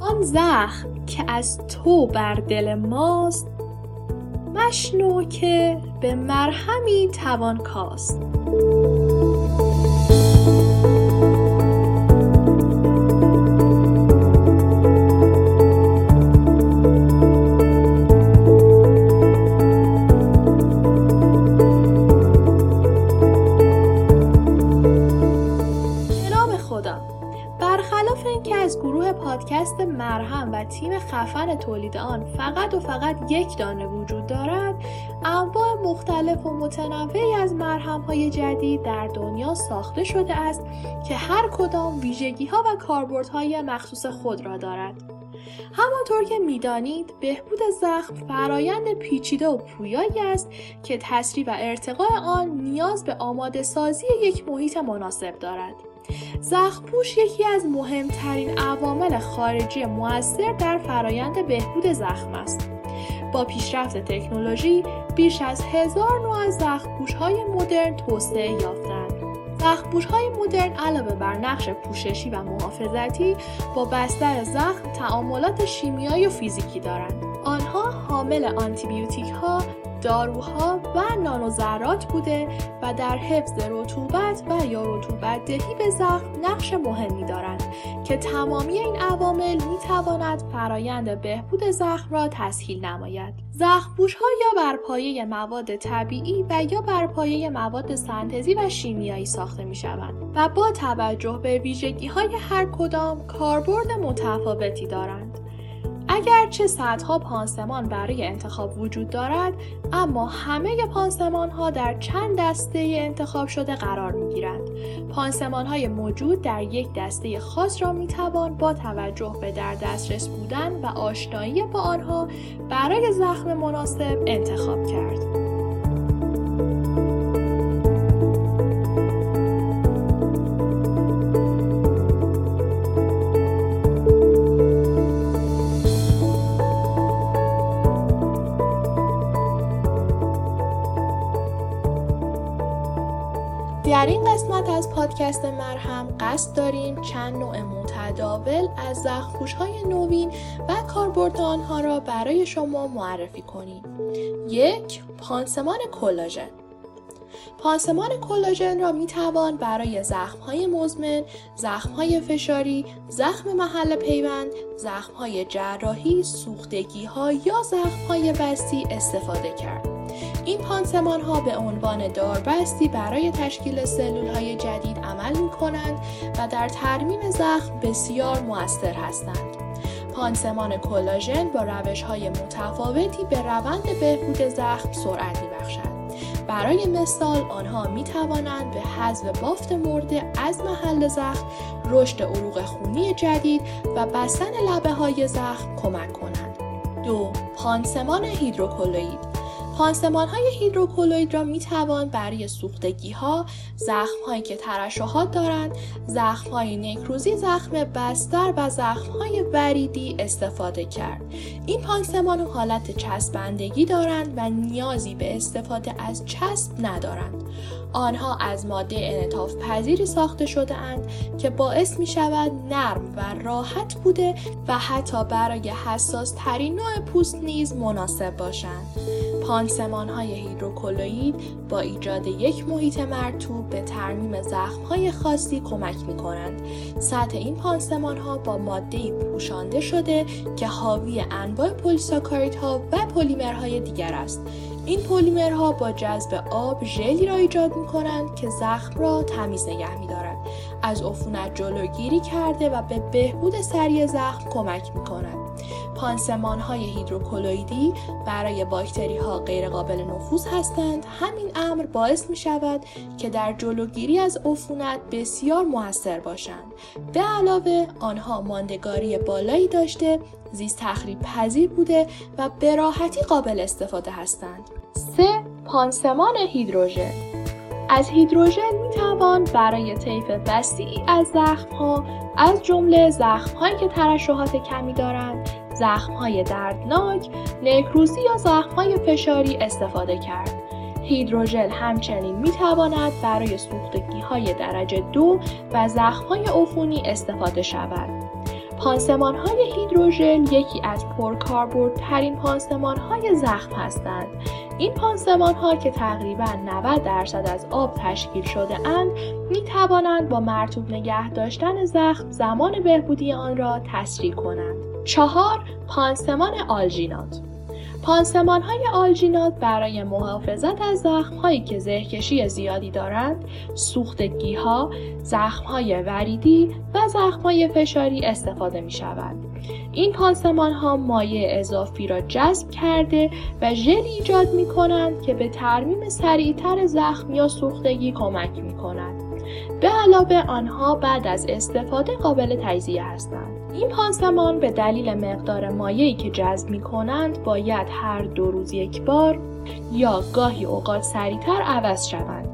آن زخم که از تو بر دل ماست مشنو که به مرهمی توان کاست. خفن تولید آن فقط و فقط یک دانه وجود دارد. انواع مختلف و متنوعی از مرهم های جدید در دنیا ساخته شده است که هر کدام ویژگی ها و کاربردهای مخصوص خود را دارد. همانطور که می‌دانید بهبود زخم فرایند پیچیده و پویایی است که تسریع و ارتقاء آن نیاز به آماده سازی یک محیط مناسب دارد. زخمپوش یکی از مهمترین عوامل خارجی موثر در فرایند بهبود زخم است. با پیشرفت تکنولوژی بیش از هزار نوع از زخمپوش های مدرن توسعه یافتند. زخمپوش های مدرن علاوه بر نقش پوششی و محافظتی با بستر زخم تعاملات شیمیایی و فیزیکی دارند. آنها حامل آنتیبیوتیک ها، داروها و نانوذرات بوده و در حفظ رطوبت و یا رطوبت دهی به زخم نقش مهمی دارند که تمامی این عوامل می تواند فرایند بهبود زخم را تسهیل نماید. زخمپوش ها یا بر پایه مواد طبیعی و یا بر پایه مواد سنتزی و شیمیایی ساخته می شوند و با توجه به ویژگی های هر کدام کاربرد متفاوتی دارند. اگرچه صدها پانسمان برای انتخاب وجود دارد اما همه پانسمان ها در چند دسته انتخاب شده قرار می گیرند. پانسمان های موجود در یک دسته خاص را می توان با توجه به در دسترس بودن و آشنایی با آنها برای زخم مناسب انتخاب کرد. پادکست مرهم قصد داریم چند نوع متداول از زخمپوش های نوین و کاربرد آنها را برای شما معرفی کنیم. یک پانسمان کلاژن پانسمان کلاژن را می توان برای زخم های مزمن، زخم های فشاری، زخم محل پیوند، زخم های جراحی، سوختگی ها یا زخم های بستی استفاده کرد. این پانسمان ها به عنوان داربستی برای تشکیل سلول های جدید عمل می کنند و در ترمیم زخم بسیار موثر هستند. پانسمان کلاژن با روش های متفاوتی به روند بهبود زخم سرعت می بخشد. برای مثال آنها می توانند به حذف بافت مرده از محل زخم، رشد عروق خونی جدید و بستن لبه های زخم کمک کنند. دو پانسمان هیدروکولوید پانسمان های هیدروکولوید را می توان برای سوختگی ها، زخم هایی که ترشحات دارند، زخم های نکروزی زخم بستر و زخم های وریدی استفاده کرد. این پانسمان حالت چسبندگی دارند و نیازی به استفاده از چسب ندارند. آنها از ماده انطاف پذیری ساخته شده اند که باعث می شود نرم و راحت بوده و حتی برای حساس ترین نوع پوست نیز مناسب باشند. پانسمان های هیدروکولوید با ایجاد یک محیط مرتوب به ترمیم زخم های خاصی کمک می کنند. سطح این پانسمان ها با ماده پوشانده شده که حاوی انواع ها و پلیمرهای دیگر است این پلیمرها با جذب آب ژلی را ایجاد می کنند که زخم را تمیز نگه می دارد. از عفونت جلوگیری کرده و به بهبود سریع زخم کمک می کند. پانسمان های هیدروکولویدی برای باکتری ها غیر قابل نفوذ هستند. همین امر باعث می شود که در جلوگیری از عفونت بسیار موثر باشند. به علاوه آنها ماندگاری بالایی داشته زیست تخریب پذیر بوده و به راحتی قابل استفاده هستند. 3. پانسمان هیدروژن. از هیدروژن می توان برای طیف وسیعی از زخم ها از جمله زخم هایی که ترشحات کمی دارند زخم های دردناک، نکروزی یا زخم های فشاری استفاده کرد. هیدروژل همچنین می تواند برای سوختگی های درجه دو و زخم های عفونی استفاده شود. پانسمان های هیدروژل یکی از پرکاربردترین پانسمان های زخم هستند. این پانسمان ها که تقریبا 90 درصد از آب تشکیل شده اند می توانند با مرتوب نگه داشتن زخم زمان بهبودی آن را تسریع کنند. چهار پانسمان آلژینات پانسمان های آلژینات برای محافظت از زخم هایی که زهکشی زیادی دارند، سوختگی ها، زخم های وریدی و زخم های فشاری استفاده می شود. این پانسمان ها مایع اضافی را جذب کرده و ژل ایجاد می کنند که به ترمیم سریعتر زخم یا سوختگی کمک می کند. به علاوه آنها بعد از استفاده قابل تجزیه هستند. این پانسمان به دلیل مقدار مایعی که جذب می کنند باید هر دو روز یک بار یا گاهی اوقات سریعتر عوض شوند.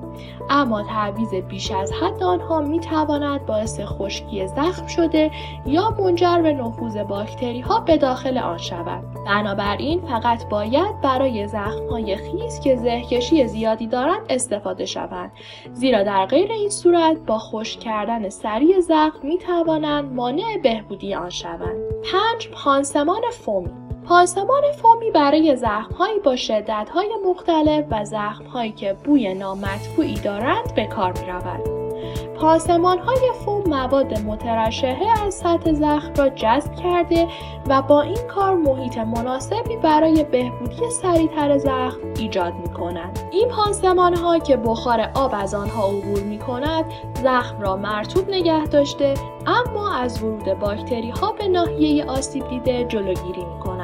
اما تعویز بیش از حد آنها می تواند باعث خشکی زخم شده یا منجر به نفوذ باکتری ها به داخل آن شود. بنابراین فقط باید برای زخم های خیس که زهکشی زیادی دارند استفاده شوند. زیرا در غیر این صورت با خشک کردن سریع زخم می توانند مانع بهبودی آن شوند. 5. پانسمان فومی پانسمان فومی برای زخمهایی با شدتهای مختلف و زخمهایی که بوی نامطبوعی دارند به کار می رود. پاسمان های فوم مواد مترشحه از سطح زخم را جذب کرده و با این کار محیط مناسبی برای بهبودی سریعتر زخم ایجاد می کنند. این پانسمان ها که بخار آب از آنها عبور می کند زخم را مرتوب نگه داشته اما از ورود باکتری ها به ناحیه آسیب دیده جلوگیری می کنند.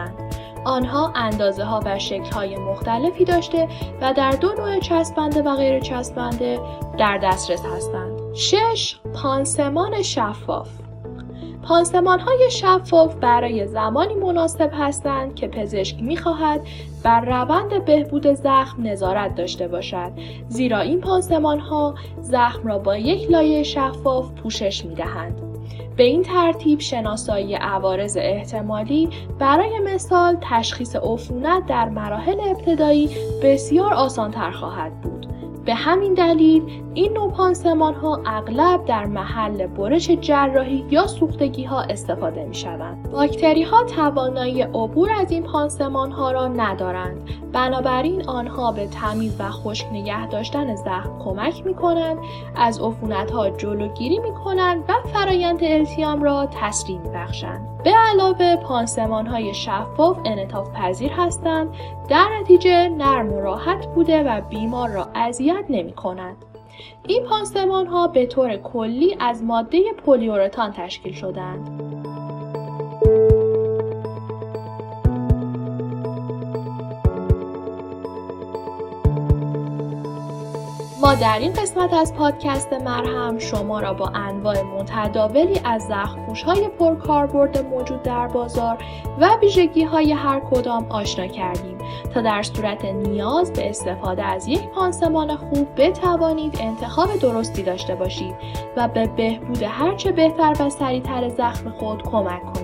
آنها اندازه ها و شکل های مختلفی داشته و در دو نوع چسبنده و غیر چسبنده در دسترس هستند. 6. پانسمان شفاف پانسمان های شفاف برای زمانی مناسب هستند که پزشک می خواهد بر روند بهبود زخم نظارت داشته باشد زیرا این پانسمان ها زخم را با یک لایه شفاف پوشش می دهند. به این ترتیب شناسایی عوارض احتمالی برای مثال تشخیص عفونت در مراحل ابتدایی بسیار آسانتر خواهد بود. به همین دلیل این نوع پانسمان ها اغلب در محل برش جراحی یا سوختگی ها استفاده می شوند. باکتری ها توانایی عبور از این پانسمان ها را ندارند. بنابراین آنها به تمیز و خشک نگه داشتن زخم کمک می کنند، از عفونت ها جلوگیری می کنند و فرایند التیام را تسریع می بخشند. به علاوه پانسمان های شفاف انعطاف پذیر هستند در نتیجه نرم و راحت بوده و بیمار را اذیت نمی کنند. این پانسمان ها به طور کلی از ماده پلیورتان تشکیل شدند. ما در این قسمت از پادکست مرهم شما را با انواع متداولی از زخمپوش های پرکاربرد موجود در بازار و ویژگی های هر کدام آشنا کردیم تا در صورت نیاز به استفاده از یک پانسمان خوب بتوانید انتخاب درستی داشته باشید و به بهبود هرچه بهتر و سریعتر زخم خود کمک کنید.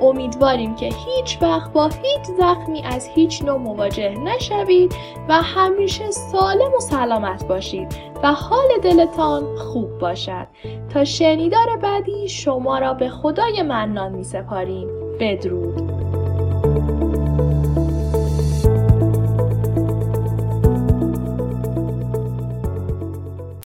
امیدواریم که هیچ وقت با هیچ زخمی از هیچ نوع مواجه نشوید و همیشه سالم و سلامت باشید و حال دلتان خوب باشد. تا شنیدار بعدی شما را به خدای منان می سپاریم بدرود.